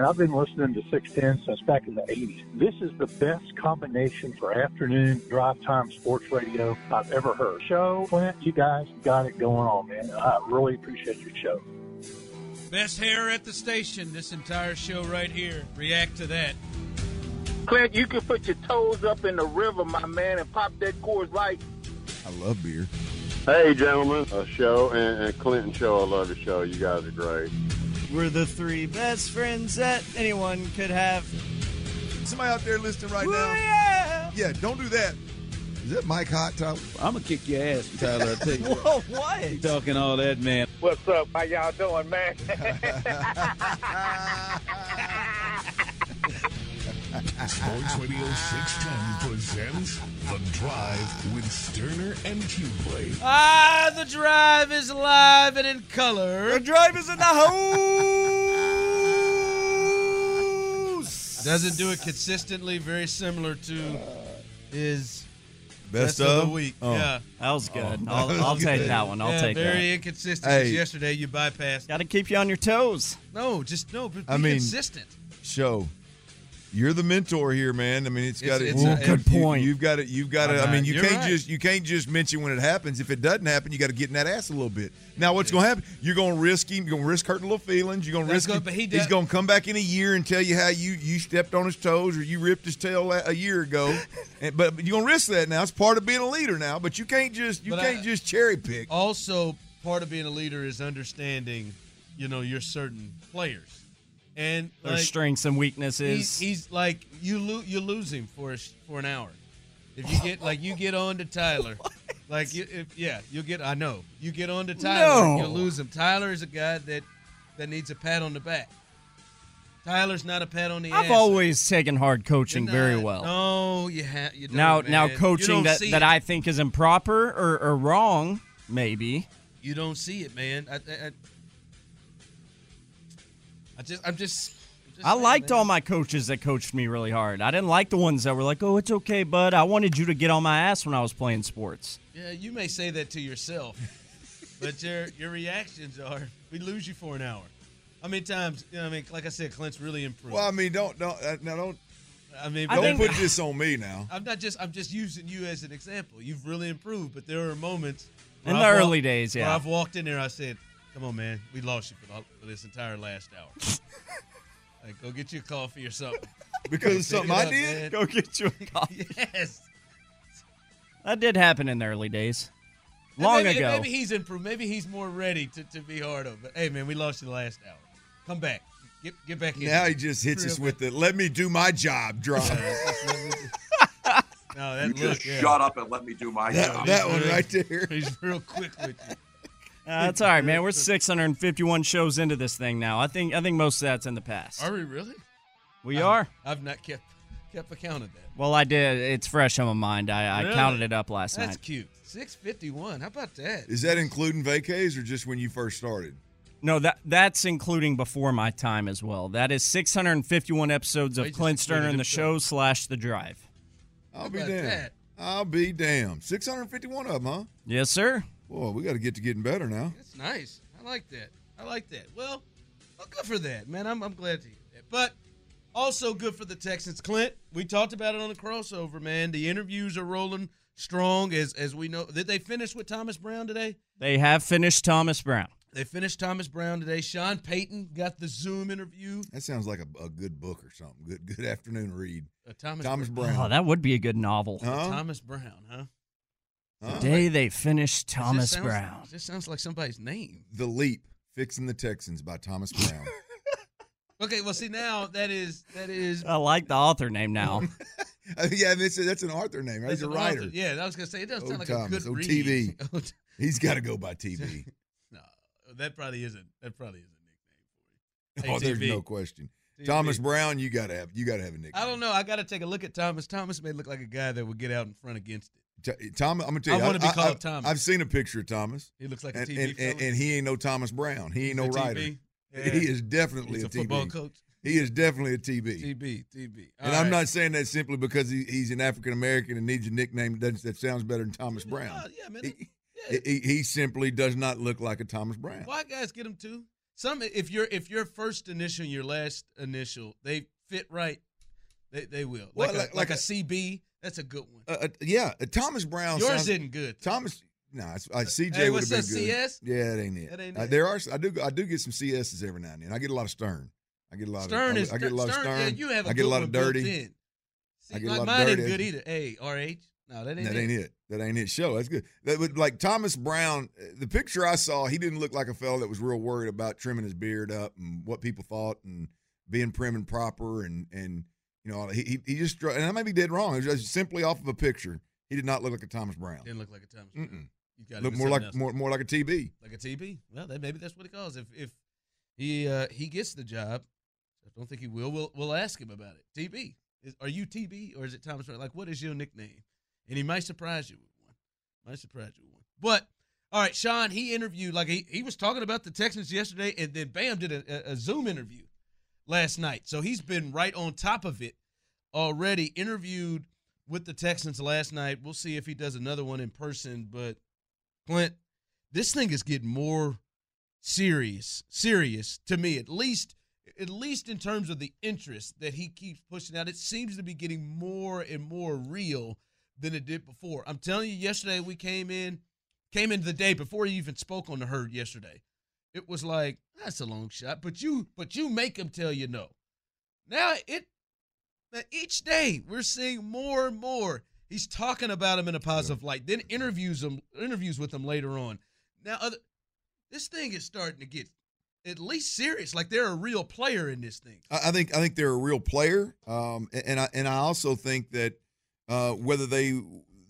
And I've been listening to 610 since back in the 80s. This is the best combination for afternoon drive time sports radio I've ever heard. Show, Clint, you guys got it going on, man. I really appreciate your show. Best hair at the station, this entire show right here. React to that. Clint, you can put your toes up in the river, my man, and pop that Coors Light. I love beer. Hey, gentlemen, a show and, and Clinton show. I love the show. You guys are great. We're the three best friends that anyone could have. Somebody out there listening right Ooh, now. Yeah. Yeah, don't do that. Is that Mike Hot Top? I'm gonna kick your ass, Tyler. I tell you. Whoa, what? You talking all that, man? What's up? How y'all doing, man? Sports Radio 610 presents The Drive with Stoerner and Hughley. Ah, the drive is live and in color. The drive is in the house. Doesn't do it consistently. Very similar to his Best, best of of the week. Oh. Yeah. That was good. Oh, I'll, that was I'll good. take that one. I'll yeah, take very that. inconsistent. Hey. Yesterday you bypassed. Got to keep you on your toes. No, just no. But be I mean- consistent. Show. You're the mentor here, man. I mean, it's got to. It's- it's a- good point. You, have got to. You've got to. I'm mean, you you're can't right. just. You can't just mention when it happens. If it doesn't happen, you got to get in that ass a little bit. Now, what's going to happen? You're going to risk him. You're going to risk hurting little feelings. You're going to risk. good, but he does. he's going to come back in a year and tell you how you you stepped on his toes or you ripped his tail a year ago. and, but you're going to risk that now. It's part of being a leader now. But you can't just. You But can't I- just cherry pick. Also, part of being a leader is understanding, you know, your certain players, and Their like, strengths and weaknesses. he's like you lo- you lose him for a, for an hour. If you get like you get on to Tyler, like you, if, yeah, you'll get. I know you get on to Tyler, No. you'll lose him. Tyler is a guy that that needs a pat on the back. Tyler's not a pat on the. I've always taken hard coaching very well. No, you have. You now, man. now coaching that, that it. I think is improper or, or wrong, maybe. You don't see it, man. I, I, I- I just, I'm just. Just I liked man. all my coaches that coached me really hard. I didn't like the ones that were like, "Oh, it's okay, bud." I wanted you to get on my ass when I was playing sports. Yeah, you may say that to yourself, but your your reactions are, we lose you for an hour. How many times? You know, what I mean, like I said, Clint's really improved. Well, I mean, don't don't uh, now don't I mean, don't think- put this on me now. I'm not just. I'm just using you as an example. You've really improved, but there are moments In the I've early walked- days, where yeah. I've walked in there. I said, "Come on, man, we lost you for, the, for this entire last hour. like, go get you a coffee or something." Because of something it I up, did. man. Go get you a coffee. yes. That did happen in the early days, long maybe, ago. Maybe he's improved. Maybe he's more ready to, to be hard on. But hey, man, we lost you the last hour. Come back. Get get back in. Now he just hits us with the "Let me do my job" drive. no, that You look, just yeah. shut up and let me do my That, job. that one right there. He's real quick with you. Uh, that's all right, man. We're 651 shows into this thing now. I think I think most of that's in the past. Are we really? We I've- are. I've not kept kept account of that. Well, I did. It's fresh on my mind. I, I counted it up last That's night. That's cute. Six fifty one. How about that? Is that including vacays or just when you first started? No, that that's including before my time as well. That is 651 episodes of Clint Stoerner and the show slash the drive. I'll be about damned. that? I'll be damned. 651 of them, huh? Yes, sir. Boy, we got to get to getting better now. That's nice. I like that. I like that. Well, well good for that, man. I'm, I'm glad to hear that. But also good for the Texans. Clint, we talked about it on the crossover, man. The interviews are rolling strong as as we know. Did they finish with Thomas Brown today? They have finished Thomas Brown. They finished Thomas Brown today. Sean Payton got the Zoom interview. That sounds like a, a good book or something. Good good afternoon read. Uh, Thomas, Thomas Brown. Brown. Oh, that would be a good novel. Huh? Thomas Brown, huh? Huh? The day they finished This Thomas sounds- Brown. This sounds like somebody's name. The Leap: Fixing the Texans by Thomas Brown. Okay, well, see now that is that is I like the author name now. Uh, yeah, that's, that's an Arthur name. Right? He's that's a writer. author. Yeah, I was gonna say it doesn't sound Oh, like Thomas. a good Oh, read. TV. Oh, He's got to go by TV. no, that probably isn't. That probably isn't a nickname for you. oh, there's TV. no question. TV. Thomas Brown, you got to have you got to have a nickname. I don't know. I got to take a look at Thomas. Thomas may look like a guy that would get out in front against it. T- Tom, I'm gonna tell you, I wanna be called I've- Thomas. I've seen a picture of Thomas. He looks like a and, TV and, and, and he ain't no Thomas Brown. He ain't no a writer. Yeah. He is definitely He's a, a football TB. coach. He is definitely a TB. TB, TB. And I'm not saying that simply because he, he's an African American and needs a nickname that, that sounds better than Thomas Brown. yeah, man. He, he, he simply does not look like a Thomas Brown. White guys get them too. Some if your if your first initial and your last initial they fit right, they they will. Well, Like, like- a, like, a, a- CB, that's a good one. Uh, uh, yeah, uh, Thomas Brown. Yours sounds- isn't good. Thomas, no, nah, uh, CJ Hey, would what's have been that, good. CS? Yeah, that ain't it. That ain't Uh, it. there are. I do. I do get some CSs every now and then. I get a lot of Stern. I get a lot Stern of. is I get a lot Stern, of Stern. Yeah, you have a I get a lot of dirty. See, I get a like lot of mine dirty. ain't good either. Hey, RH. No, that ain't that it. ain't it. That ain't it. Show that's good. That would like Thomas Brown. uh, The picture I saw, he didn't look like a fella that was real worried about trimming his beard up and what people thought and being prim and proper and and you know he he, just and I may be dead wrong. It was just simply off of a picture. He did not look like a Thomas Brown. Didn't look like a Thomas. Brown. Mm-mm. You gotta Look more like else. more more like a TB. like a TB. Well, then maybe that's what he calls. If if he uh, he gets the job, I don't think he will. We'll we'll ask him about it. TB, is, are you TB or is it Thomas? Brown? Like, what is your nickname? And he might surprise you with one. Might surprise you with one. But all right, Sean, he interviewed like he he was talking about the Texans yesterday, and then Bam did a, a Zoom interview last night. So he's been right on top of it already. Interviewed with the Texans last night. We'll see if he does another one in person. But Clint, this thing is getting more serious, serious to me at least. At least in terms of the interest that he keeps pushing out, it seems to be getting more and more real than it did before. I'm telling you, yesterday we came in, came in the day before he even spoke on the herd yesterday. It was like that's a long shot, but you, but you make him tell you no. Now it, now each day we're seeing more and more. He's talking about him in a positive light. Then interviews him, interviews with him later on. Now other, this thing is starting to get at least serious. Like they're a real player in this thing. I, I think I think they're a real player, um, and- and I and I also think that uh, whether they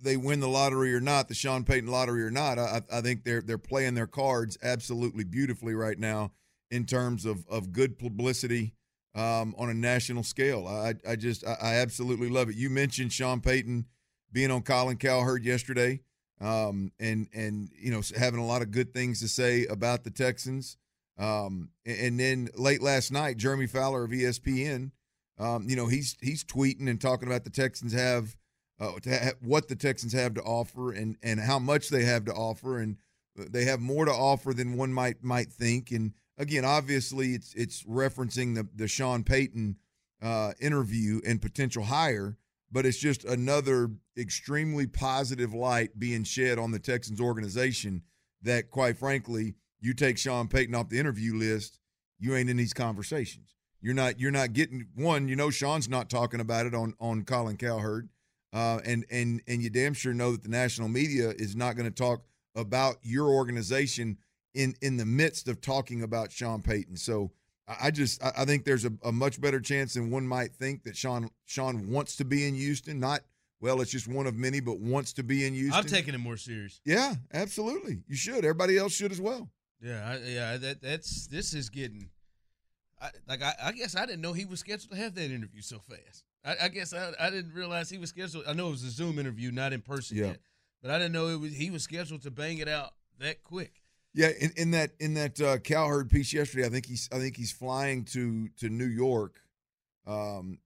they win the lottery or not, the Sean Payton lottery or not, I, I think they're they're playing their cards absolutely beautifully right now in terms of of good publicity um, on a national scale. I I just I, I absolutely love it. You mentioned Sean Payton being on Colin Cowherd yesterday, um, and and you know having a lot of good things to say about the Texans. Um, and, and then late last night, Jeremy Fowler of ESPN, um, you know, he's he's tweeting and talking about the Texans have uh, ha- what the Texans have to offer and and how much they have to offer, and they have more to offer than one might might think. And again, obviously, it's it's referencing the the Sean Payton uh, interview and potential hire, but it's just another extremely positive light being shed on the Texans organization. That, quite frankly, you take Sean Payton off the interview list, you ain't in these conversations. You're not. You're not getting one. You know, Sean's not talking about it on on Colin Cowherd, uh, and and and you damn sure know that the national media is not going to talk about your organization in in the midst of talking about Sean Payton. So I just I I think there's a, a much better chance than one might think that Sean Sean wants to be in Houston. Not well, it's just one of many, but wants to be in Houston. I'm taking it more serious. Yeah, absolutely. You should. Everybody else should as well. Yeah, I, yeah. That that's this is getting. I, like I, I guess I didn't know he was scheduled to have that interview so fast. I, I guess I, I didn't realize he was scheduled. I know it was a Zoom interview, not in person Yeah. yet, but I didn't know it was he was scheduled to bang it out that quick. Yeah, in, in that in that uh, Cowherd piece yesterday, I think he's I think he's flying to to New York um,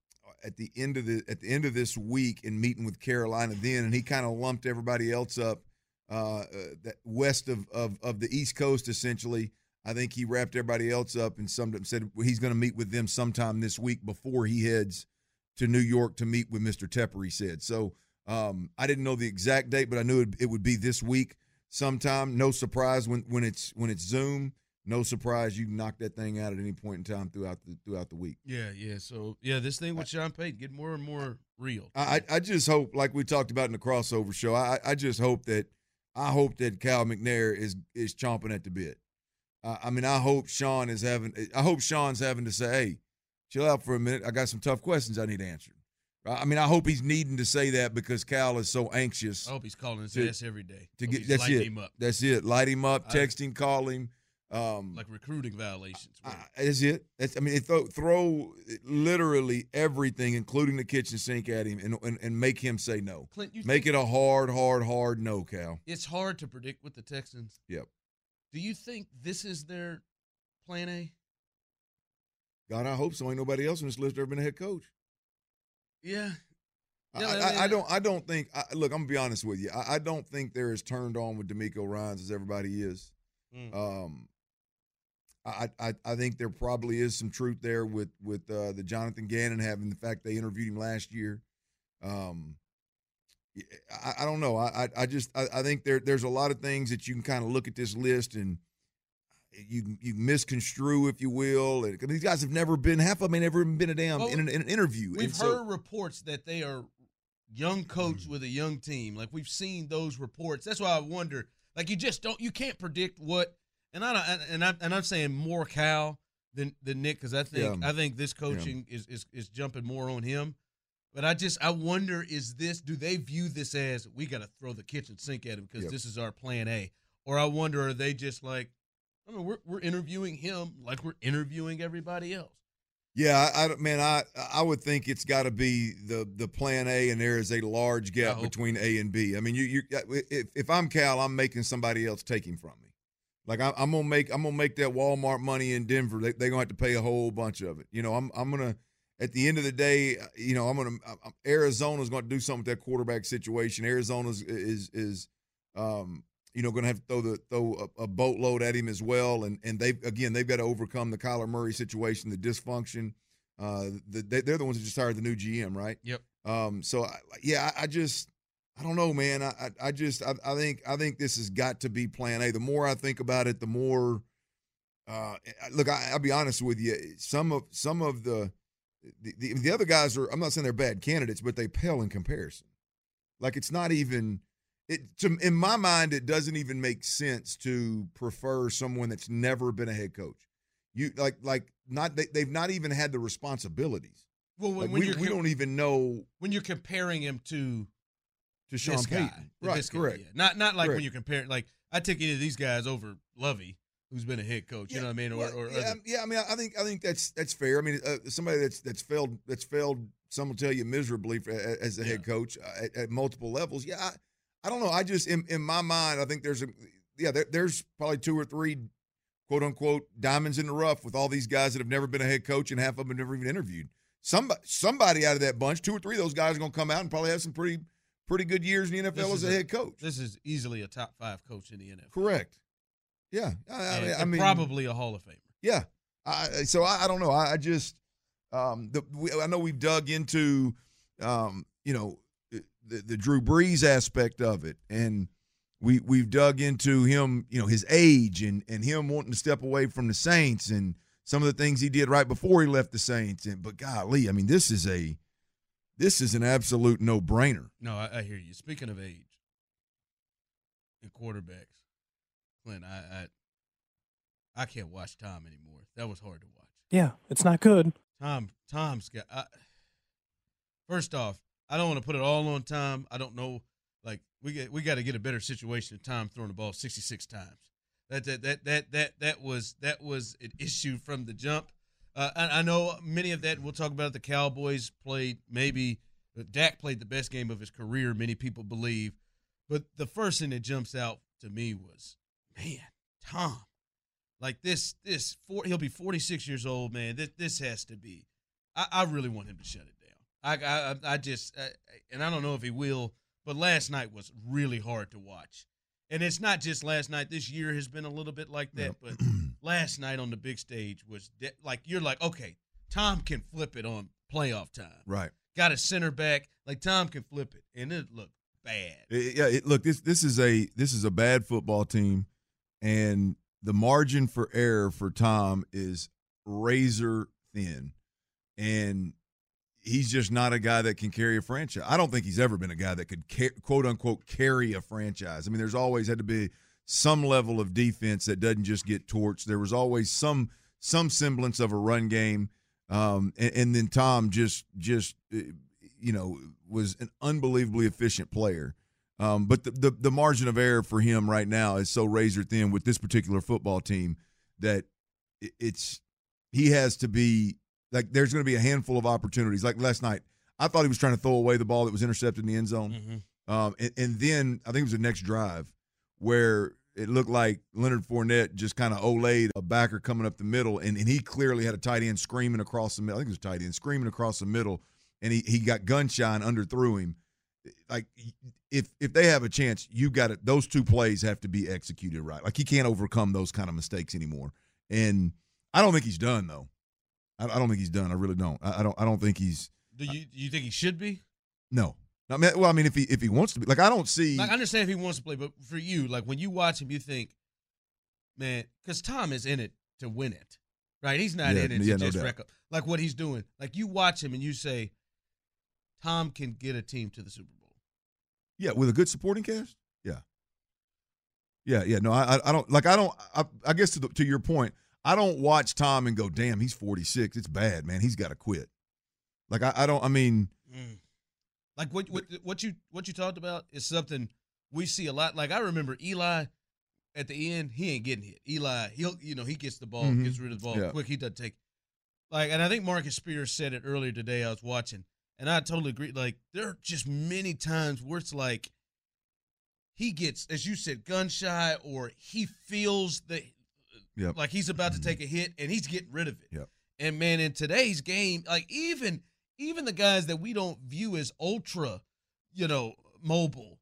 at the end of the at the end of this week and meeting with Carolina then, and he kind of lumped everybody else up uh, uh, that west of, of of the East Coast essentially. I think he wrapped everybody else up and some said he's going to meet with them sometime this week before he heads to New York to meet with Mr. Tepper. He said so. Um, I didn't know the exact date, but I knew it, it would be this week sometime. No surprise when when it's when it's Zoom. No surprise, you can knock that thing out at any point in time throughout the throughout the week. Yeah, yeah. So yeah, this thing with Sean Payton get more and more real. I I just hope, like we talked about in the crossover show, I I just hope that I hope that Cal McNair is is chomping at the bit. Uh, I mean, I hope Sean is having. I hope Sean's having to say, "Hey, chill out for a minute. I got some tough questions I need answered." I mean, I hope he's needing to say that because Cal is so anxious. I hope he's calling his to, ass every day. To get that's it. That's it. Light him up, texting, calling. Um, like recruiting violations. That's it. That's, I mean, throw, throw literally everything, including the kitchen sink, at him and, and, and make him say no. Clint, make it a hard, hard, hard no, Cal. It's hard to predict with the Texans. Yep. Do you think this is their plan A? God, I hope so. Ain't nobody else on this list ever been a head coach. Yeah. I, I, I, don't. I don't think. I, look, I'm gonna be honest with you. I, I, don't think they're as turned on with DeMeco Ryans as everybody is. Mm. Um, I, I, I think there probably is some truth there with with uh, the Jonathan Gannon having the fact they interviewed him last year. Um, I, I don't know. I I just I, I think there there's a lot of things that you can kind of look at this list and you you misconstrue, if you will. And, these guys have never been half of them ain't never been a damn well, in, an, in, an, interview. We've and heard so, reports that they are young coach mm-hmm. with a young team. Like we've seen those reports. That's why I wonder. Like you just don't you can't predict what. And I and I and I'm saying more Cal than than Nick because I think yeah. I think this coaching yeah. is, is is jumping more on him. But I just I wonder is this do they view this as we got to throw the kitchen sink at him because yep. this is our plan A, or I wonder are they just like I mean, we're we're interviewing him like we're interviewing everybody else. Yeah, I, I man, I I would think it's got to be the the plan A, and there is a large gap between A and B. I mean, you you if if I'm Cal, I'm making somebody else take him from me. Like I, am gonna make I'm gonna make that Walmart money in Denver. They they gonna have to pay a whole bunch of it. You know, I'm I'm gonna at the end of the day, you know, I'm gonna Arizona's gonna do something with that quarterback situation. Arizona's is is um you know, going to have to throw the throw a, a, boatload at him as well. And and they again they've got to overcome the Kyler Murray situation, the dysfunction. Uh, the, they, are the ones that just hired the new GM, right? Yep. Um. So I, yeah, I, I, just I don't know, man. I I, I just I, I, think I think this has got to be Plan A. The more I think about it, the more. Uh, look, I, will be honest with you. Some of some of the, the the the other guys are. I'm not saying they're bad candidates, but they pale in comparison. Like it's not even it to, in my mind it doesn't even make sense to prefer someone that's never been a head coach you like like not they, they've not even had the responsibilities well when, like when we, we don't even know when you're comparing him to to Sean this Payton guy, right correct yeah. not not like correct. when you're comparing like I take any of these guys over Lovie who's been a head coach you know what I mean or, well, or yeah, yeah I mean I think I think that's that's fair I mean uh, somebody that's that's failed that's failed some will tell you miserably for, as a yeah. head coach uh, at, at, multiple levels yeah I, I don't know. I just in, in my mind, I think there's a yeah, there, there's probably two or three quote unquote diamonds in the rough with all these guys that have never been a head coach and half of them have never even interviewed. Somebody somebody out of that bunch, two or three of those guys are going to come out and probably have some pretty pretty good years in the NFL this as a, a, head coach. This is easily a top five coach in the NFL. Correct. Yeah, I, mean, I mean, probably a Hall of Famer. Yeah. I, so I, I don't know. I, I just um, the, we, I know we've dug into um, you know the, the Drew Brees aspect of it, and we we've dug into him, you know, his age and and him wanting to step away from the Saints and some of the things he did right before he left the Saints. And but golly, I mean, this is a this is an absolute no brainer. No, I, I, hear you. Speaking of age and quarterbacks, Clint, I, I I can't watch Tom anymore. That was hard to watch. Yeah, it's not good. Tom Tom's got. I, first off, I don't want to put it all on Tom. I don't know. Like we get we got to get a better situation. Of Tom throwing the ball 66 times. That that that that that that was that was an issue from the jump. Uh, I, I, know many of that. We'll talk about. It. The Cowboys played maybe uh, Dak played the best game of his career. Many people believe, but the first thing that jumps out to me was, man, Tom, like this this four, he'll be 46 years old, man. This this has to be. I, I really want him to shut it I, I, I just, uh, and I don't know if he will, but last night was really hard to watch. And it's not just last night. This year has been a little bit like that, but last night on the big stage was de- like you're like, okay, Tom can flip it on playoff time, right? got a center back. Like Tom can flip it, and it looked bad. It- yeah, it, look this this is a this is a bad football team, and the margin for error for Tom is razor thin, and he's just not a guy that can carry a franchise. I don't think he's ever been a guy that could ca- quote unquote carry a franchise. I mean, there's always had to be some level of defense that doesn't just get torched. There was always some some semblance of a run game, um, and, and then Tom just just uh, you know was an unbelievably efficient player. Um, but the, the the margin of error for him right now is so razor thin with this particular football team that it's he has to be like there's going to be a handful of opportunities. Like last night, I thought he was trying to throw away the ball that was intercepted in the end zone, um, and, and then I think it was the next drive where it looked like Leonard Fournette just kind of olayed a backer coming up the middle, and, and he clearly had a tight end screaming across the middle. I think it was a tight end screaming across the middle, and he, he got gun shy and underthrew him. Like if if they have a chance, you got it. Those two plays have to be executed right. Like he can't overcome those kind of mistakes anymore. And I don't think he's done though. I, I don't think he's done. I really don't. I, I don't. I don't think he's Do you you think he should be? no. I mean, well, I mean, if he if he wants to be, like, I don't see. Like I understand if he wants to play, but for you, like when you watch him, you think, man, because Tom is in it to win it, right? He's not Yeah, in it to no just doubt. wreck up. Like what he's doing. Like you watch him and you say, Tom can get a team to the Super Bowl. Yeah, with a good supporting cast. Yeah. Yeah, yeah. No, I, I- I don't like. I don't. I, I guess to the, to your point, I don't watch Tom and go, "Damn, he's 46. It's bad, man. He's got to quit." Like I, I don't. I mean, Like what what what you what you talked about is something we see a lot. Like I remember Eli at the end, he ain't getting hit. Eli, he'll you know he gets the ball, Mhm. gets rid of the ball Yeah. quick. He doesn't take like, and I think Marcus Spears said it earlier today. I was watching, and I totally agree. Like there are just many times where it's like he gets, as you said, gun shy, or he feels that Yep. like he's about to mm-hmm. take a hit, and he's getting rid of it. Yep. And man, in today's game, like even even the guys that we don't view as ultra, you know, mobile,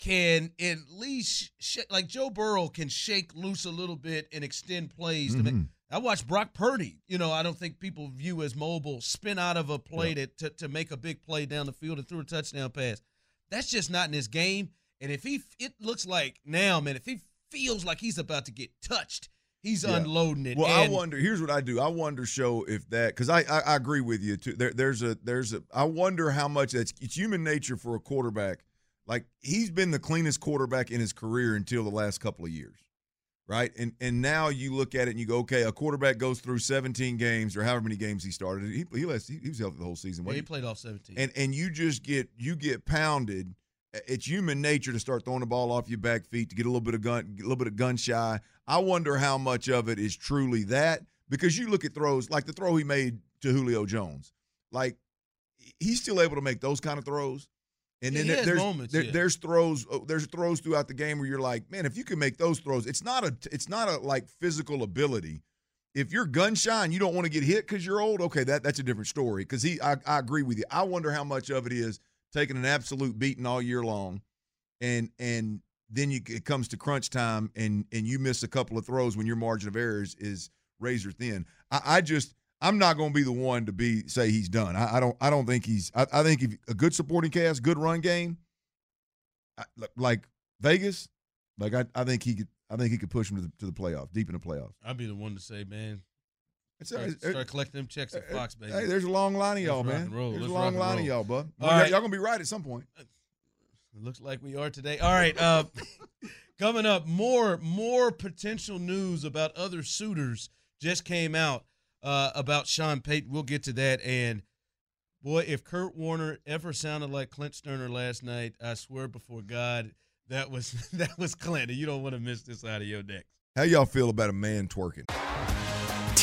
can at least sh- like Joe Burrow can shake loose a little bit and extend plays. To make. Mm-hmm. I watched Brock Purdy. You know, I don't think people view as mobile, spin out of a play to, to to make a big play down the field and through a touchdown pass. That's just not in his game. And if he, it looks like now, man, if he feels like he's about to get touched, he's Yeah. unloading it. Well, I wonder. Here's what I do. I wonder, show if that because I, I I agree with you too. There, there's a there's a. I wonder how much that's it's human nature for a quarterback. Like he's been the cleanest quarterback in his career until the last couple of years, right? And and now you look at it and you go, okay, a quarterback goes through 17 games or however many games he started. He he, last, he, he was healthy the whole season. Yeah, he played off 17. and and you just get you get pounded. It's human nature to start throwing the ball off your back feet to get a little bit of gun, a little bit of gun shy. I wonder how much of it is truly that because you look at throws like the throw he made to Julio Jones, like he's still able to make those kind of throws. And Yeah, then he there's moments, there- yeah. there's throws oh, there's throws throughout the game where you're like, man, if you can make those throws, it's not a it's not a like physical ability if you're gun shy and you don't want to get hit because you're old, okay, that that's a different story. Because he, I, I agree with you. I wonder how much of it is taking an absolute beating all year long, and and then you it comes to crunch time and and you miss a couple of throws when your margin of error is, is razor thin. I, I just I'm not going to be the one to be say he's done. I, I don't I don't think he's. I, I think if a good supporting cast, good run game, I, like Vegas, like I, I think he could. I think he could push him to the, to the playoffs, deep in the playoffs. I'd be the one to say, man, It's start, start collecting them checks at Fox, baby. Hey, there's a long line of y'all, man. There's Let's a long line of y'all, bud. Y'all- right. Y'all gonna be right at some point. It looks like we are today. All right. Uh, coming up, more more potential news about other suitors just came out uh, about Sean Payton. We'll get to that. And boy, if Kurt Warner ever sounded like Clint Stoerner last night, I swear before God, that was that was Clint. And you don't want to miss this out of your neck. How y'all feel about a man twerking?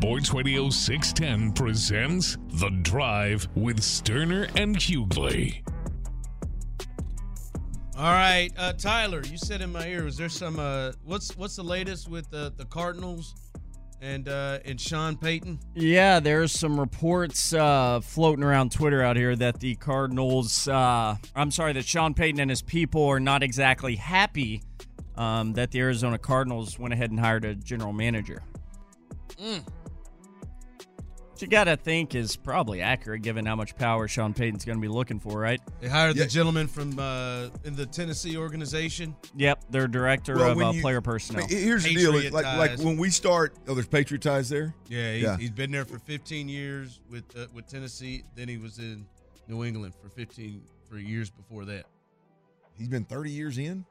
Sports Radio 610 presents The Drive with Stoerner and Hughley. All right, uh, Tyler, you said in my ear, was there some? Uh, what's what's the latest with the the Cardinals and uh, and Sean Payton? Yeah, there's some reports uh, floating around Twitter out here that the Cardinals, uh, I'm sorry, that Sean Payton and his people are not exactly happy um, that the Arizona Cardinals went ahead and hired a general manager. Mm. Which you got to think is probably accurate given how much power Sean Payton's going to be looking for, right? They hired the gentleman from uh, in the Tennessee organization. Yep, their director Well, of when uh, you- player personnel. I mean, Here's the deal: Patriot like like when we start, oh, there's Patriot ties there. Yeah, he's, yeah. he's been there for 15 years with uh, with Tennessee. Then he was in New England for 15 for years before that. He's been 30 years in.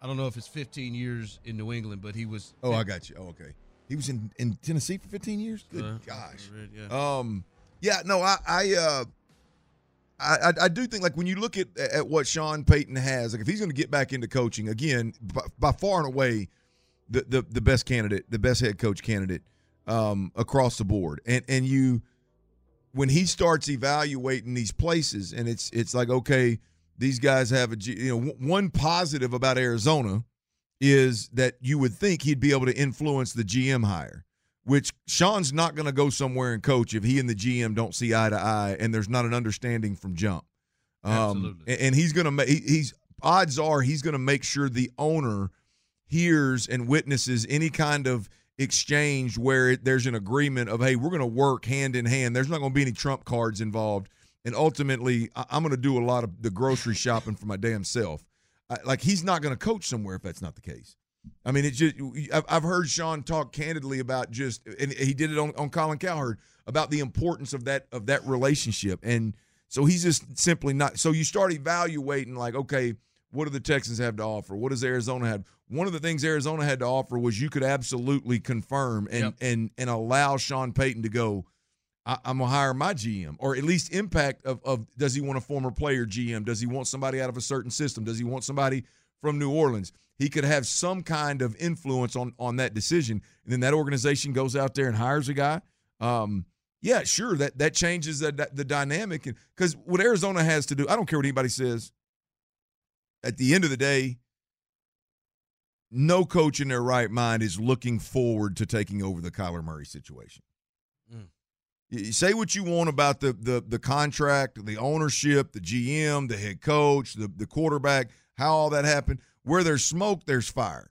I don't know if it's 15 years in New England, but he was. Oh, I got you. Oh, okay. He was in, in Tennessee for 15 years. Good Uh, gosh. yeah. Um. Yeah. No. I. I. Uh. I, I, I do think like when you look at at what Sean Payton has, like if he's going to get back into coaching again, by, by far and away, the, the the best candidate, the best head coach candidate um, across the board, and and you when he starts evaluating these places, and it's it's like okay, these guys have a you know one positive about Arizona is that you would think he'd be able to influence the GM hire, which Sean's not going to go somewhere and coach if he and the GM don't see eye to eye and there's not an understanding from jump. Um, Absolutely. and- he's going to make he's odds are he's going to make sure the owner hears and witnesses any kind of exchange where it, there's an agreement of hey we're going to work hand in hand there's not going to be any trump cards involved and ultimately I- i'm going to do a lot of the grocery shopping for my damn self I, like he's not going to coach somewhere if that's not the case i mean it just I've, I've heard sean talk candidly about just and he did it on, on colin cowherd about the importance of that of that relationship and so he's just simply not so you start evaluating like okay what do the Texans have to offer? What does Arizona have? One of the things Arizona had to offer was you could absolutely confirm and Yep. and and allow Sean Payton to go. I, I'm gonna hire my GM, or at least impact of of does he want a former player GM? Does he want somebody out of a certain system? Does he want somebody from New Orleans? He could have some kind of influence on on that decision, and then that organization goes out there and hires a guy. Um, yeah, sure that that changes the the dynamic, because what Arizona has to do, I don't care what anybody says at the end of the day, no coach in their right mind is looking forward to taking over the Kyler Murray situation. Say what you want about the the the contract, the ownership, the GM, the head coach, the the quarterback, how all that happened. Where there's smoke, there's fire.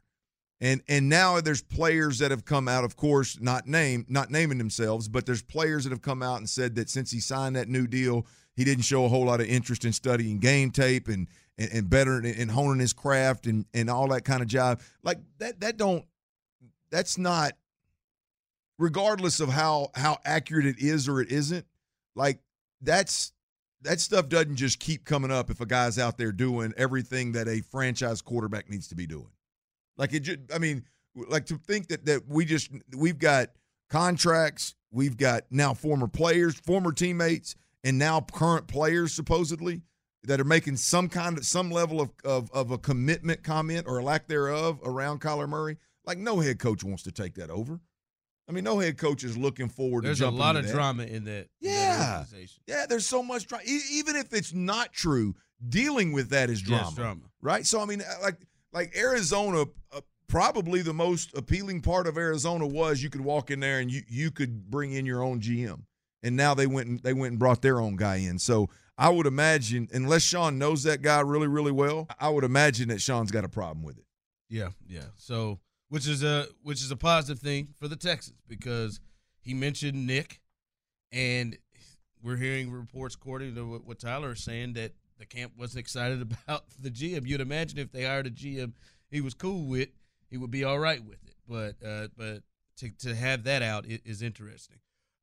And and now there's players that have come out, of course, not name, not naming themselves, but there's players that have come out and said that since he signed that new deal, he didn't show a whole lot of interest in studying game tape and and, and better and honing his craft and and all that kind of job. Like that that don't that's not regardless of how how accurate it is or it isn't, like that's that stuff doesn't just keep coming up if a guy's out there doing everything that a franchise quarterback needs to be doing. Like it just I mean, like to think that that we just we've got contracts, we've got now former players, former teammates, and now current players supposedly that are making some kind of some level of of, of a commitment comment or a lack thereof around Kyler Murray. Like no head coach wants to take that over. I mean, no head coach is looking forward There's to There's a lot of that. drama in that. in that Yeah. Yeah, there's so much drama. Even if it's not true, dealing with that is drama. Yes, drama. Right? So I mean, uh, like like Arizona, uh, probably the most appealing part of Arizona was you could walk in there and you you could bring in your own GM. And now they went and they went and brought their own guy in. So I would imagine, unless Sean knows that guy really, really well, I would imagine that Sean's got a problem with it. Yeah, yeah. So, which is a which is a positive thing for the Texans because he mentioned Nick, and we're hearing reports according to what, what Tyler is saying that the camp wasn't excited about the GM. You'd imagine if they hired a GM he was cool with, he would be all right with it. But uh, but to to have that out is interesting.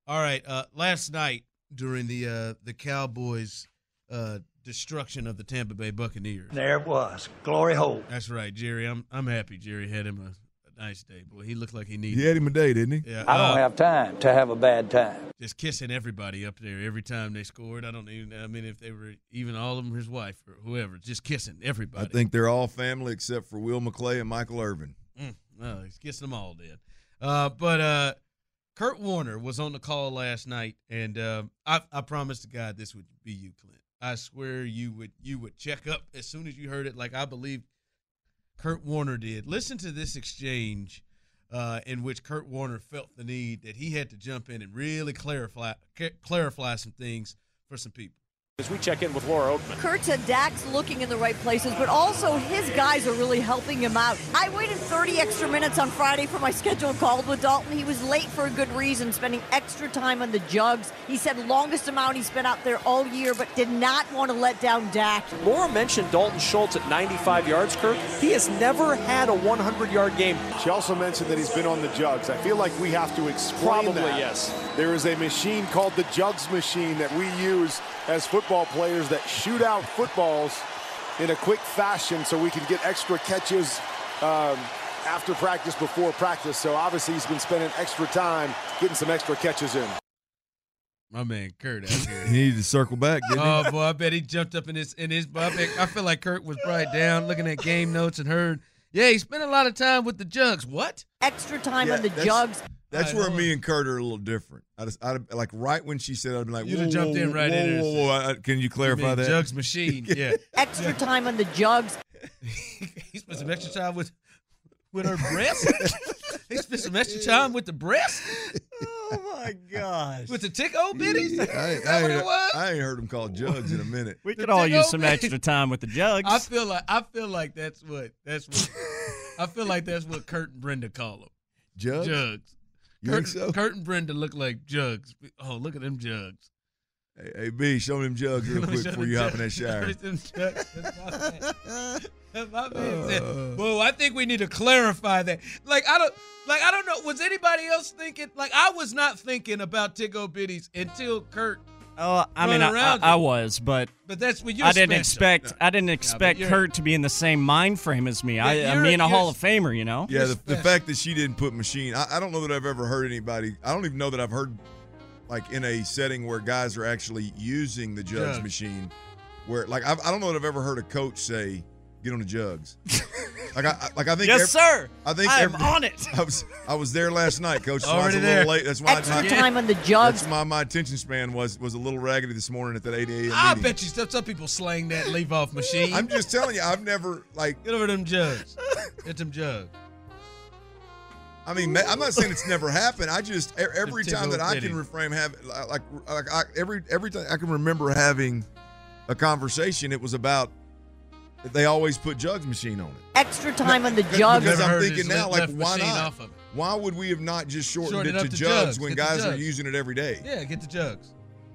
All right. Uh, last night during the uh, the Cowboys' uh, destruction of the Tampa Bay Buccaneers. There it was. Glory hole. That's right, Jerry. I'm I'm happy Jerry had him nice day. Boy, he looked like he needed. He had him a day, didn't he? Yeah, I don't uh, have time to have a bad time. just kissing everybody up there every time they scored. I don't even. I mean, if they were even all of them, his wife or whoever, just kissing everybody. I think they're all family except for Will McClay and Michael Irvin. Mm, no, he's kissing them all dead. Uh, but uh, Kurt Warner was on the call last night, and uh, I, I promised to God this would be you, Clint. I swear you would you would check up as soon as you heard it, like I believe Kurt Warner did. Listen to this exchange uh, in which Kurt Warner felt the need that he had to jump in and really clarify clarify some things for some people. As we check in with Laura Okmin. Kurt said Dak's looking in the right places, but also his guys are really helping him out. I waited 30 extra minutes on Friday for my scheduled call with Dalton. He was late for a good reason, spending extra time on the jugs. He said longest amount he spent out there all year, but did not want to let down Dak. Laura mentioned Dalton Schultz at 95 yards, Kurt. He has never had a 100 yard game. She also mentioned that he's been on the jugs. I feel like we have to explain Probably, that. yes. There is a machine called the jugs machine that we use as football players that shoot out footballs in a quick fashion so we can get extra catches um, after practice, before practice. So obviously he's been spending extra time getting some extra catches in. My man Kurt out here. He needed to circle back, didn't he? Oh boy, I bet he jumped up in his in his. I, bet, I feel like Kurt was probably down looking at game notes and heard, yeah, he spent a lot of time with the jugs. What? Extra time Yeah, on the that's- jugs. That's All right, where hold me and Kurt are a little different. I just, I like right when she said, I'd be like, You'd have jumped whoa, in right whoa, in there whoa, whoa, whoa. Uh, can you clarify mean that? Jugs machine, yeah. Extra time on the jugs. he spent some extra time with with her breast. he spent some extra time with the breast. Oh my gosh. With the tick old bitties. I, ain't- I, ain't. I ain't heard him call jugs in a minute. We The could all use some man. extra time with the jugs. I feel like I feel like that's what that's what I feel like that's what Kurt and Brenda call them. Jugs? Jugs. You Kurt, think so? Kurt and Brenda look like jugs. Oh, look at them jugs. Hey, hey, B, show me them jugs real quick before them you hop in that shower. Let show them jugs. My man. That's my man Uh. said, Well, I think we need to clarify that. Like I don't like I don't know. Was anybody else thinking like I was not thinking about Tico Biddies until Kurt Oh, I mean, I, I, I was, but But that's what you're I didn't special. expect. I didn't expect you're- Kurt to be in the same mind frame as me. I, Yeah, I you're- mean, a Hall of Famer, you know. Yeah, the, the fact that she didn't put machine, I, I don't know that I've ever heard anybody, I don't even know that I've heard, like, in a setting where guys are actually using the jugs Jugs. machine, where, like, I've, I don't know that I've ever heard a coach say, get on the jugs. like, I, I- like, I think. Yes, ev- sir. I think I am every- on it. I was, I was there last night, coach. So I was Already a there. little late. That's why Extra my, time on the jugs. that's my, my attention span was was a little raggedy this morning at that 8 a.m. I meeting. bet you some, some people slang that leave off machine. I'm just telling you, I've never, like, Get over them jugs. Get them jugs. I mean, ma- I'm not saying it's never happened. I just e- every The time that I can reframe have like like I, every every time I can remember having a conversation, it was about that they always put jugs machine on it. Extra time on the jugs. Because I'm thinking now, like, why not? off of it. Why would we have not just shortened Shorten it it to to jugs, jugs. when Get the guys are using it every day? Yeah, get the jugs.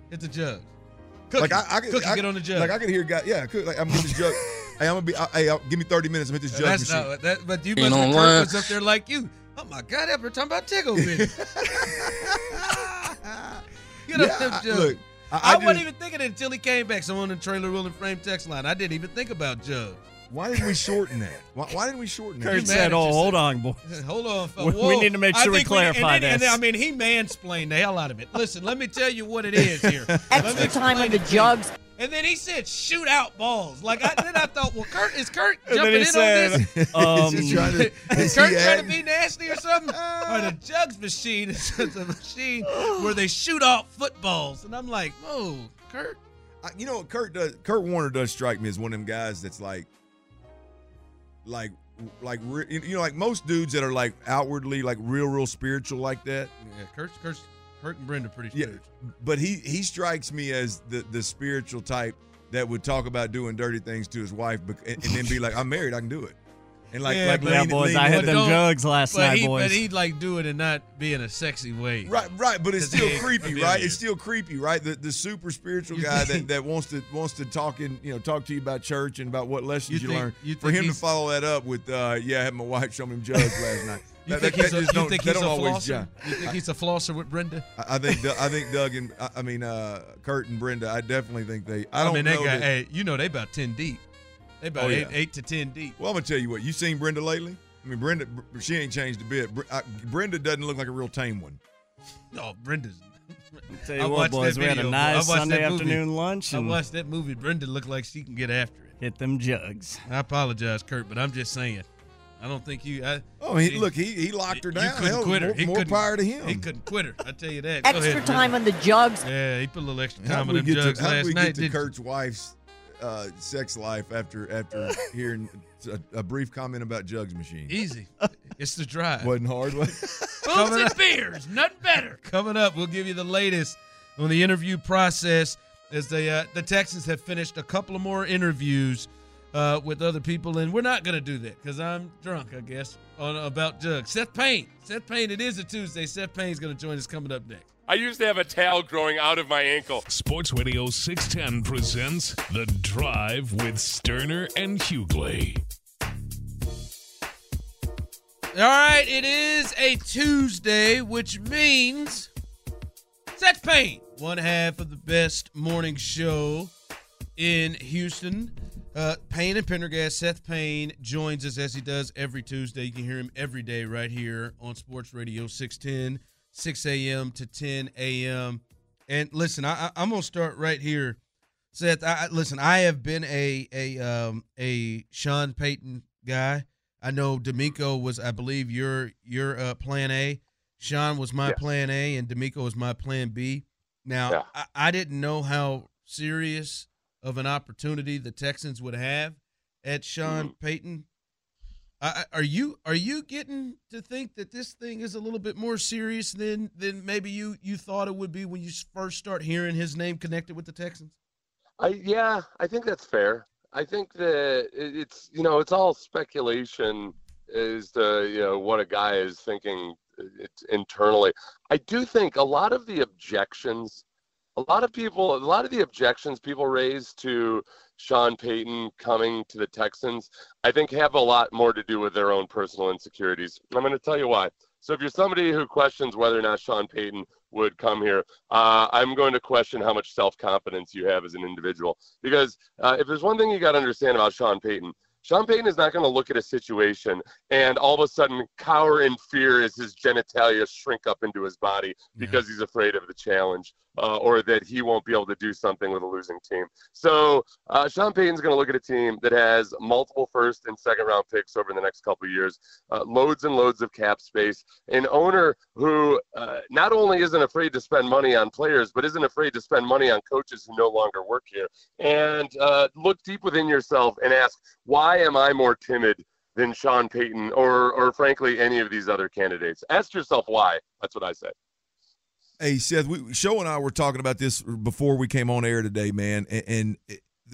Get the jugs. Cookie. Like I, I could, Cookie, I, get on the jug. Like I could hear guys, yeah, I could, like I'm getting this jug. hey, I'm gonna be. I, hey, I'll- give me 30 minutes. I'm hit this uh, jug That's machine. not that, but you Ain't must have on Kurt wax. was up there like you. Oh my God, ever talking about Tickle Bitty. Get Yeah, up them I- jugs. look, I- I, I wasn't just- even thinking it until he came back. Someone in the trailer wheel and frame text line. I didn't even think about jugs. Why didn't we shorten that? Why, why didn't we shorten that? Kurt said, "Oh, hold on, boy. Hold on. We- we need to make I sure we think clarify and and this. then, I mean, he mansplained the hell out of it. Listen, let me tell you what it is here. Let me Extra time on the it you. jugs. And then he said, "Shoot out balls." Like I, then I thought, well, Kurt is Kurt jumping in he said, on this? um, Is trying to- is is Kurt trying to be nasty or something? or the jugs machine is just a machine where they shoot off footballs, and I'm like, whoa, Kurt. I, you know, what Kurt does. Kurt Warner does strike me as one of them guys that's like, like, like you know, like most dudes that are like outwardly like real, real spiritual like that. Yeah, Kurt, Kurt, Kurt and Brenda pretty Yeah, but he he strikes me as the the spiritual type that would talk about doing dirty things to his wife, and, and then be like, "I'm married, I can do it." And like Yeah, like Yeah, lean- boys, lean I in had it. them Don't- jugs last but night, he, boys. But he'd like do it and not be in a sexy way. Right, right, but it's still creepy, right? It's still creepy, right? The the super spiritual guy that, that wants to wants to talk in, you know, talk to you about church and about what lessons You you, think- learn. you For him to follow that up with, uh, yeah, I had my wife show me them jugs last night. You That- think that- he's that a, you think he's a don't always flosser? jive. You think he's a flosser with Brenda? I I think Doug- I think Doug and I- I mean uh, Kurt and Brenda. I definitely think they. I don't mean, know they got, that- hey, you know, they about ten deep. They about Oh, eight, yeah. eight to ten deep. Well, I'm gonna tell you what. You seen Brenda lately? I mean, Brenda, she ain't changed a bit. Brenda doesn't look like a real tame one. No, Brenda's. Tell you I what, watched boys, that we had a nice Sunday afternoon lunch I and- watched that movie. Brenda looked like she can get after it. Hit them jugs. I apologize, Kurt, but I'm just saying. I don't think you. I, Oh, he, look, he he locked her down. you down. couldn't Hell, quit her. more, He more couldn't- power to him. He couldn't quit her. I tell you that. Go Extra ahead, time on the jugs. Yeah, he put a little extra time on we them get jugs to, how did we get to didn't you? Kurt's wife's uh, sex life after after hearing a, a brief comment about jugs machine? Easy. It's the drive. Wasn't hard. Was it? Booze and beers, nothing better. Coming up, we'll give you the latest on the interview process as they uh, the Texans have finished a couple of more interviews uh, with other people, and we're not going to do that because I'm drunk, I guess, on about Jug. Seth Payne, Seth Payne. It is a Tuesday. Seth Payne's going to join us coming up next. I used to have a towel growing out of my ankle. Sports Radio 610 presents The Drive with Stoerner and Lovie. All right, it is a Tuesday, which means Seth Payne, one half of the best morning show in Houston. Uh, Payne and Pendergast. Seth Payne joins us as he does every Tuesday. You can hear him every day right here on Sports Radio 610, 6 a.m. to 10 a.m. And listen, I, I'm gonna start right here, Seth. I, listen, I have been a a um, a Sean Payton guy. I know DeMeco was, I believe, your your uh, plan A. Sean was my plan A, and DeMeco was my plan B. Now, I, I didn't know how serious of an opportunity the Texans would have at Sean Mm-hmm. Payton. I, are you are you getting to think that this thing is a little bit more serious than than maybe you you thought it would be when you first start hearing his name connected with the Texans? I yeah, I think that's fair. I think that it's you know it's all speculation as to you know what a guy is thinking uh, it's internally. I do think a lot of the objections, a lot of people, a lot of the objections people raise to Sean Payton coming to the Texans, I think have a lot more to do with their own personal insecurities. I'm going to tell you why. So if you're somebody who questions whether or not Sean Payton would come here, uh, I'm going to question how much self-confidence you have as an individual. Because uh, if there's one thing you got to understand about Sean Payton, Sean Payton is not going to look at a situation and all of a sudden cower in fear as his genitalia shrink up into his body because he's afraid of the challenge uh, or that he won't be able to do something with a losing team. So uh, Sean Payton's going to look at a team that has multiple first and second round picks over the next couple years, uh, loads and loads of cap space, an owner who uh, not only isn't afraid to spend money on players, but isn't afraid to spend money on coaches who no longer work here. And uh, look deep within yourself and ask, why am I more timid than Sean Payton or, or frankly, any of these other candidates? Ask yourself why. That's what I say. Hey Seth, we Show and I were talking about this before we came on air today, man, and, and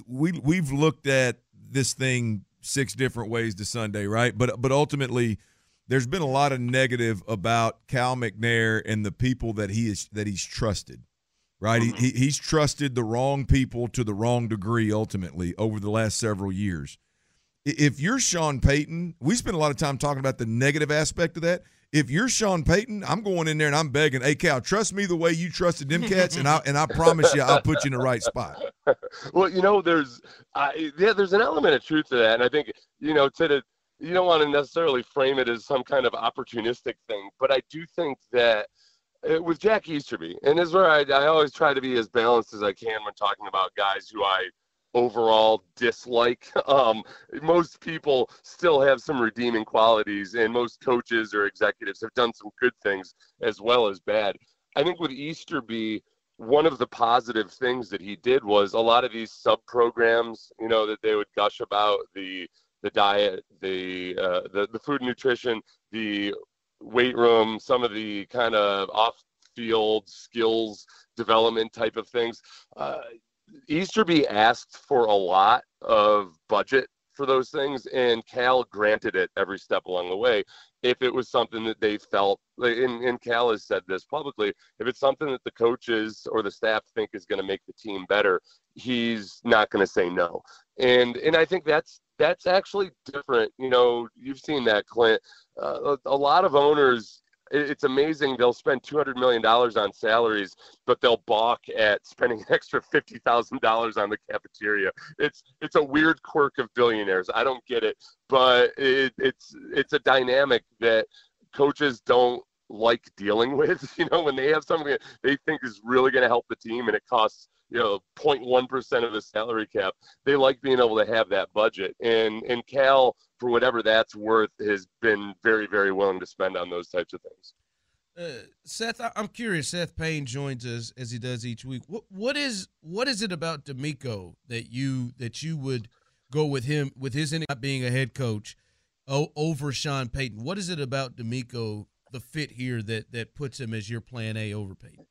we we've looked at this thing six different ways to Sunday, right? But but ultimately, there's been a lot of negative about Cal McNair and the people that he is that he's trusted, right? He, mm-hmm. he he's trusted the wrong people to the wrong degree ultimately over the last several years. If you're Sean Payton, we spend a lot of time talking about the negative aspect of that. If you're Sean Payton, I'm going in there and I'm begging, "Hey Cal, trust me the way you trusted them cats, and I and I promise you, I'll put you in the right spot." well, you know, there's uh, yeah, there's an element of truth to that, and I think you know, to the you don't want to necessarily frame it as some kind of opportunistic thing, but I do think that uh, with Jack Easterby, and this is where I, I always try to be as balanced as I can when talking about guys who I overall dislike. Um, most people still have some redeeming qualities, and most coaches or executives have done some good things as well as bad. I think with Easterby, one of the positive things that he did was a lot of these sub programs, you know, that they would gush about the the diet, the uh, the the food and nutrition, the weight room, some of the kind of off field skills development type of things. Uh, Easterby asked for a lot of budget for those things, and Cal granted it every step along the way. If it was something that they felt, and, and Cal has said this publicly, if it's something that the coaches or the staff think is going to make the team better, he's not going to say no. And and I think that's that's actually different. You know, you've seen that, Clint. Uh, a, a lot of owners it's amazing they'll spend $200 million on salaries but they'll balk at spending an extra $50000 on the cafeteria. It's it's a weird quirk of billionaires. I don't get it but it, it's it's a dynamic that coaches don't like dealing with you know when they have something they think is really going to help the team and it costs you know 0.1% of the salary cap they like being able to have that budget and and cal for whatever that's worth has been very very willing to spend on those types of things uh, Seth, I'm curious. Seth Payne joins us as he does each week. What what is what is it about DeMeco that you that you would go with him with his not being a head coach over Sean Payton? What is it about DeMeco the fit here that that puts him as your plan A over Payton?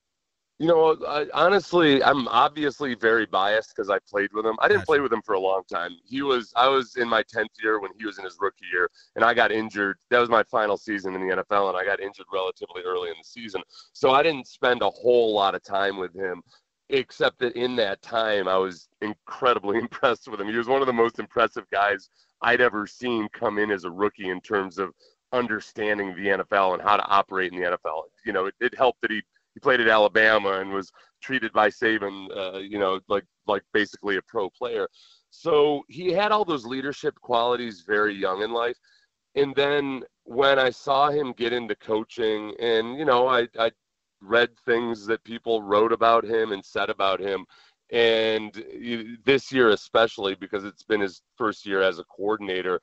You know, I, honestly, I'm obviously very biased because I played with him. I didn't play with him for a long time. He was, I was in my 10th year when he was in his rookie year, and I got injured. That was my final season in the NFL, and I got injured relatively early in the season. So I didn't spend a whole lot of time with him, except that in that time, I was incredibly impressed with him. He was one of the most impressive guys I'd ever seen come in as a rookie in terms of understanding the NFL and how to operate in the NFL. You know, it, it helped that he he played at Alabama and was treated by Saban, uh, you know, like like basically a pro player. So he had all those leadership qualities very young in life. And then when I saw him get into coaching, and you know, I, I read things that people wrote about him and said about him. And this year, especially because it's been his first year as a coordinator,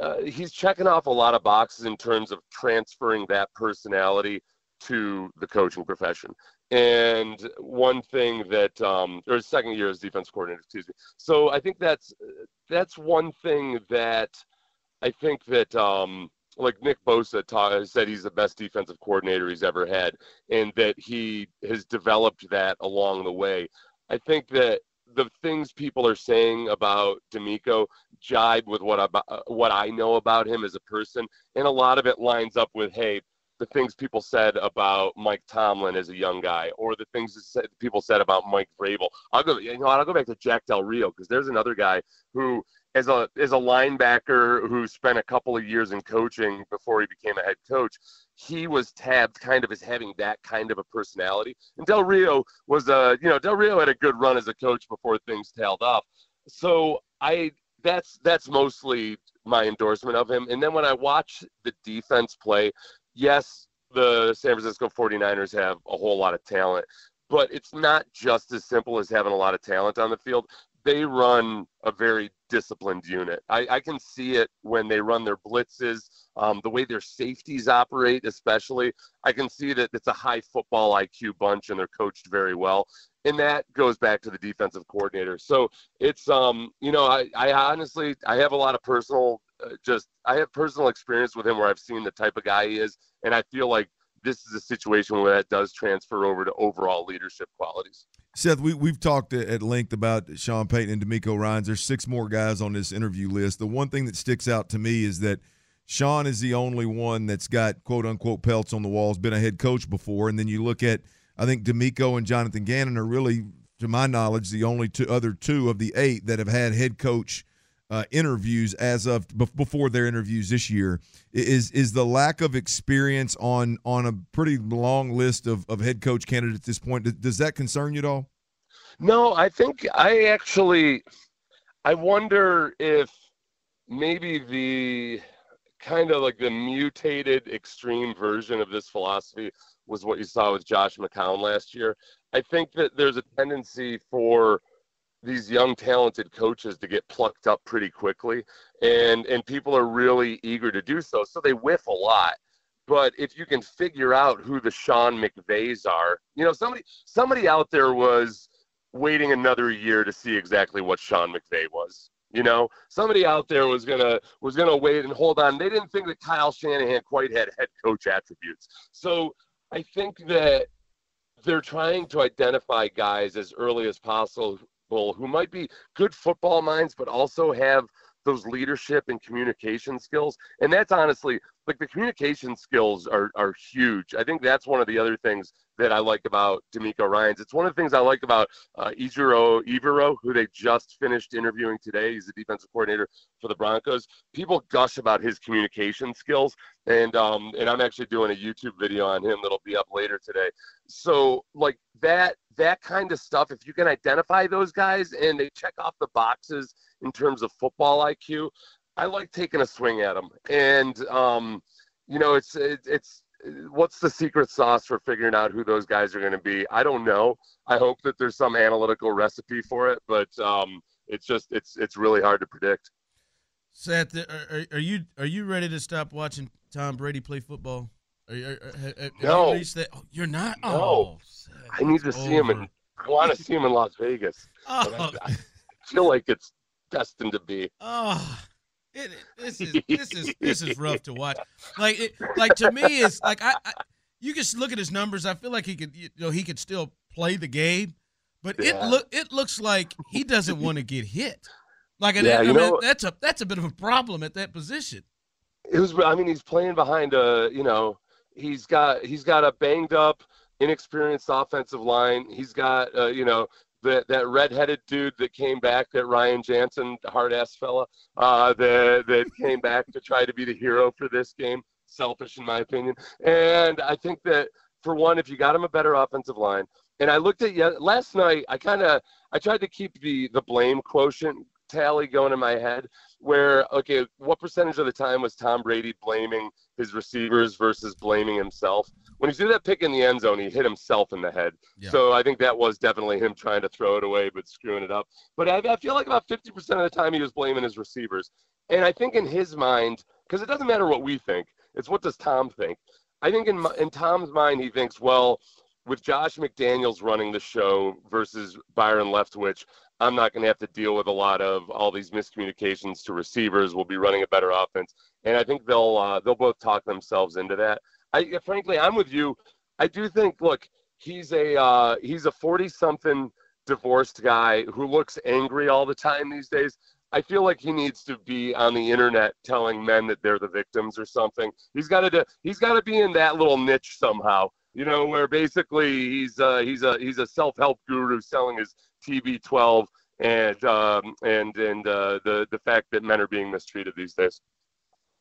uh, he's checking off a lot of boxes in terms of transferring that personality to the coaching profession. And one thing that, um, or second year as defense coordinator, excuse me. So I think that's that's one thing that I think that um, like Nick Bosa said he's the best defensive coordinator he's ever had, and that he has developed that along the way. I think that the things people are saying about DeMeco jibe with what I, what I know about him as a person, and a lot of it lines up with, hey, the things people said about Mike Tomlin as a young guy, or the things that people said about Mike Vrabel. I'll go, you know, I'll go back to Jack Del Rio because there's another guy who, as a as a linebacker who spent a couple of years in coaching before he became a head coach, he was tabbed kind of as having that kind of a personality. And Del Rio was a, you know, Del Rio had a good run as a coach before things tailed off. So I that's that's mostly my endorsement of him. And then when I watch the defense play, yes, the San Francisco 49ers have a whole lot of talent, but it's not just as simple as having a lot of talent on the field. They run a very disciplined unit. I, I can see it when they run their blitzes, um, the way their safeties operate, especially. I can see that it's a high football IQ bunch and they're coached very well. And that goes back to the defensive coordinator. So it's, um, you know, I, I honestly, I have a lot of personal uh, just I have personal experience with him where I've seen the type of guy he is, and I feel like this is a situation where that does transfer over to overall leadership qualities. Seth, we, we've talked at length about Sean Payton and DeMeco Ryans. There's six more guys on this interview list. The one thing that sticks out to me is that Sean is the only one that's got quote unquote pelts on the walls, been a head coach before. And then you look at, I think DeMeco and Jonathan Gannon are really, to my knowledge, the only two other two of the eight that have had head coach uh, interviews as of before their interviews this year is is the lack of experience on on a pretty long list of, of head coach candidates at this point. Does that concern you at all? No, I think I actually I wonder if maybe the kind of like the mutated extreme version of this philosophy was what you saw with Josh McCown last year. I think that there's a tendency for these young talented coaches to get plucked up pretty quickly and and people are really eager to do so so they whiff a lot. But if you can figure out who the Sean McVays are you know somebody somebody out there was waiting another year to see exactly what Sean McVay was you know? Somebody out there was gonna was gonna wait and hold on. They didn't think that Kyle Shanahan quite had head coach attributes. So I think that they're trying to identify guys as early as possible who might be good football minds, but also have those leadership and communication skills. And that's honestly like the communication skills are are huge. I think that's one of the other things that I like about DeMeco Ryans. It's one of the things I like about uh, Ejiro Evero, who they just finished interviewing today. He's the defensive coordinator for the Broncos. People gush about his communication skills, and um, and I'm actually doing a YouTube video on him that'll be up later today. So like that that kind of stuff, if you can identify those guys and they check off the boxes in terms of football IQ, I like taking a swing at them. And um, you know, it's it, it's what's the secret sauce for figuring out who those guys are going to be? I don't know. I hope that there's some analytical recipe for it, but um, it's just it's it's really hard to predict. Seth, are, are you are you ready to stop watching Tom Brady play football? Are you, are, are, no, you that? Oh, you're not. No, oh, I need to see him, and I want to see him in Las Vegas. Oh. I, I feel like it's destined to be. Oh, it, this is this is this is rough to watch. Like it, like to me, it's like I, I you just look at his numbers. I feel like he could you know he could still play the game, but it look it looks like he doesn't want to get hit. Like Yeah, I mean, know- that's a that's a bit of a problem at that position. it was i mean he's playing behind a you know he's got he's got a banged up inexperienced offensive line he's got uh, you know that that redheaded dude that came back that ryan jensen hard ass fella uh that that came back to try to be the hero for this game. Selfish in my opinion. And i think that for one if you got him a better offensive line and i looked at yeah last night i kind of i tried to keep the the blame quotient tally going in my head where okay what percentage of the time was tom brady blaming his receivers versus blaming himself? When he threw that pick in the end zone he hit himself in the head. Yeah. so i think that was definitely him trying to throw it away but screwing it up. But i, I feel like about 50% of the time he was blaming his receivers. And i think in his mind because it doesn't matter what we think it's what does tom think? I think in, in tom's mind he thinks well with Josh McDaniels running the show versus Byron Leftwich, I'm not going to have to deal with a lot of all these miscommunications to receivers. We'll be running a better offense, and I think they'll uh, they'll both talk themselves into that. I frankly, I'm with you. I do think. Look, he's a uh, he's a 40 something divorced guy who looks angry all the time these days. I feel like he needs to be on the internet telling men that they're the victims or something. He's got to he's got to be in that little niche somehow. You know, where basically he's uh, he's a he's a self-help guru selling his TB12 and um, and and uh, the the fact that men are being mistreated these days.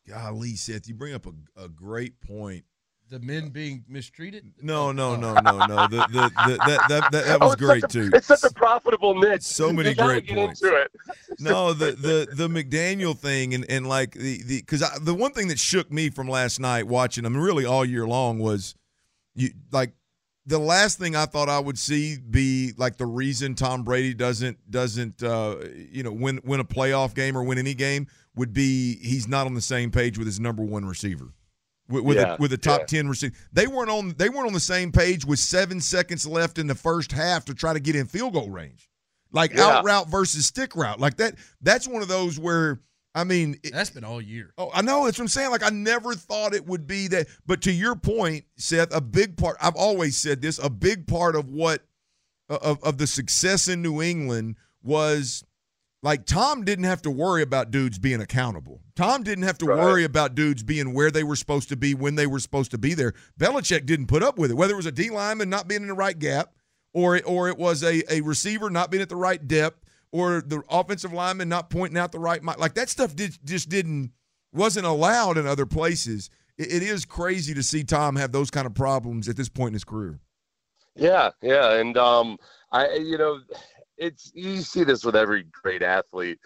Golly, Seth, you bring up a, a great point. The men being mistreated. No, no, no, no, no. The, the, the, that, that, that, that Oh, was it's great a- too. It's such a profitable niche. So many You great get points. into it. no, the the the McDaniel thing and and like the the because the one thing that shook me from last night watching them really all year long was you like the last thing I thought I would see be like the reason Tom Brady doesn't doesn't uh, you know win win a playoff game or win any game would be he's not on the same page with his number one receiver. With, with, Yeah, a, with a top yeah. ten receiver, they weren't on. They weren't on the same page with seven seconds left in the first half to try to get in field goal range like Yeah. out route versus stick route. Like that. That's one of those where I mean, it- That's been all year. oh, I know that's what I'm saying. Like I never thought it would be that. But to your point, Seth, a big part. I've always said this. A big part of what uh, of of the success in New England was. Like Tom didn't have to worry about dudes being accountable. Tom didn't have to Right. worry about dudes being where they were supposed to be when they were supposed to be there. Belichick didn't put up with it. Whether it was a D lineman not being in the right gap, or it, or it was a, a receiver not being at the right depth, or the offensive lineman not pointing out the right mi- like that stuff did, just didn't wasn't allowed in other places. It, it is crazy to see Tom have those kind of problems at this point in his career. Yeah, yeah, and um, I, you know, it's you see this with every great athlete.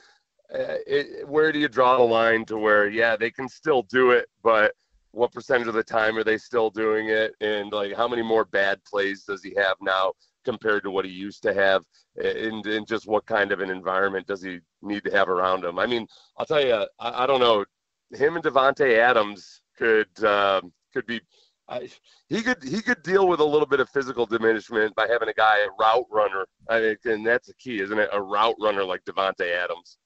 Uh, it, where do you draw the line to where, yeah, they can still do it, but what percentage of the time are they still doing it? And like, how many more bad plays does he have now compared to what he used to have? And, and just what kind of an environment does he need to have around him? I mean, I'll tell you, I, I don't know. Him and Davante Adams could um could be. I, he could he could deal with a little bit of physical diminishment by having a guy a route runner. I mean, and that's the key, isn't it? A route runner like Davante Adams.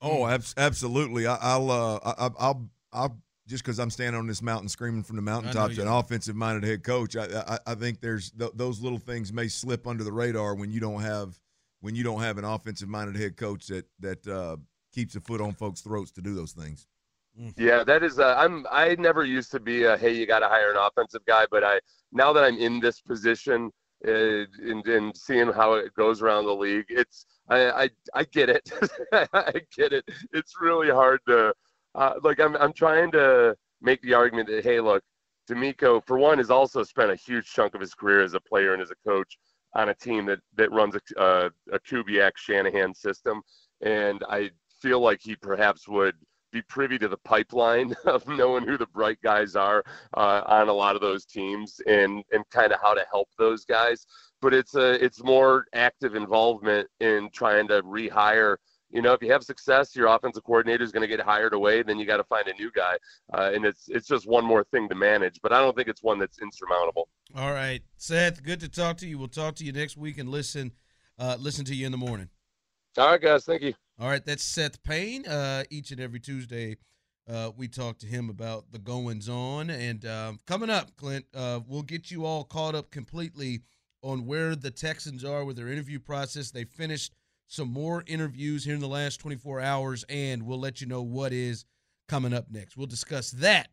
Oh, abs- absolutely. I, I'll, uh, I- I'll, I'll just because I'm standing on this mountain screaming from the mountaintops, you an offensive-minded head coach. I, I, I think there's th- those little things may slip under the radar when you don't have when you don't have an offensive-minded head coach that that uh, keeps a foot on folks' throats to do those things. Yeah, that is. Uh, I'm. I never used to be a hey, you got to hire an offensive guy, but I now that I'm in this position uh, and, and seeing how it goes around the league, it's I I, I get it. I get it. It's really hard to uh, like. I'm I'm trying to make the argument that hey, look, DeMeco for one has also spent a huge chunk of his career as a player and as a coach on a team that that runs a uh, a Kubiak Shanahan system, and I feel like he perhaps would be privy to the pipeline of knowing who the bright guys are uh, on a lot of those teams and and kind of how to help those guys. But it's a it's more active involvement in trying to rehire. You know, if you have success, your offensive coordinator is going to get hired away. Then you got to find a new guy, uh, and it's it's just one more thing to manage. But I don't think it's one that's insurmountable. All right, Seth. Good to talk to you. We'll talk to you next week and listen uh, listen to you in the morning. All right, guys. Thank you. All right, that's Seth Payne. Uh, each and every Tuesday, uh, we talk to him about the goings on. And um, coming up, Clint, uh, we'll get you all caught up completely on where the Texans are with their interview process. They finished some more interviews here in the last 24 hours, and we'll let you know what is coming up next. We'll discuss that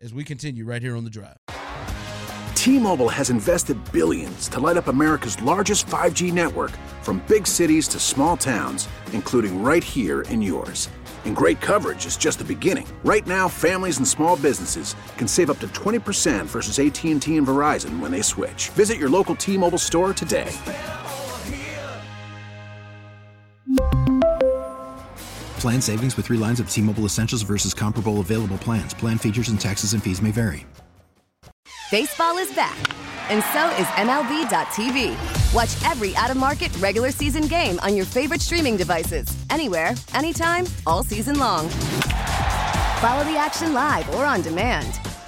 as we continue right here on the drive. T-Mobile has invested billions to light up America's largest 5G network from big cities to small towns, including right here in yours. And great coverage is just the beginning. Right now, families and small businesses can save up to 20% versus AT&T and Verizon when they switch. Visit your local T-Mobile store today. Plan savings with three lines of T-Mobile Essentials versus comparable available plans. Plan features and taxes and fees may vary. Baseball is back, and so is MLB.tv. Watch every out of market regular season game on your favorite streaming devices, anywhere, anytime, all season long. Follow the action live or on demand.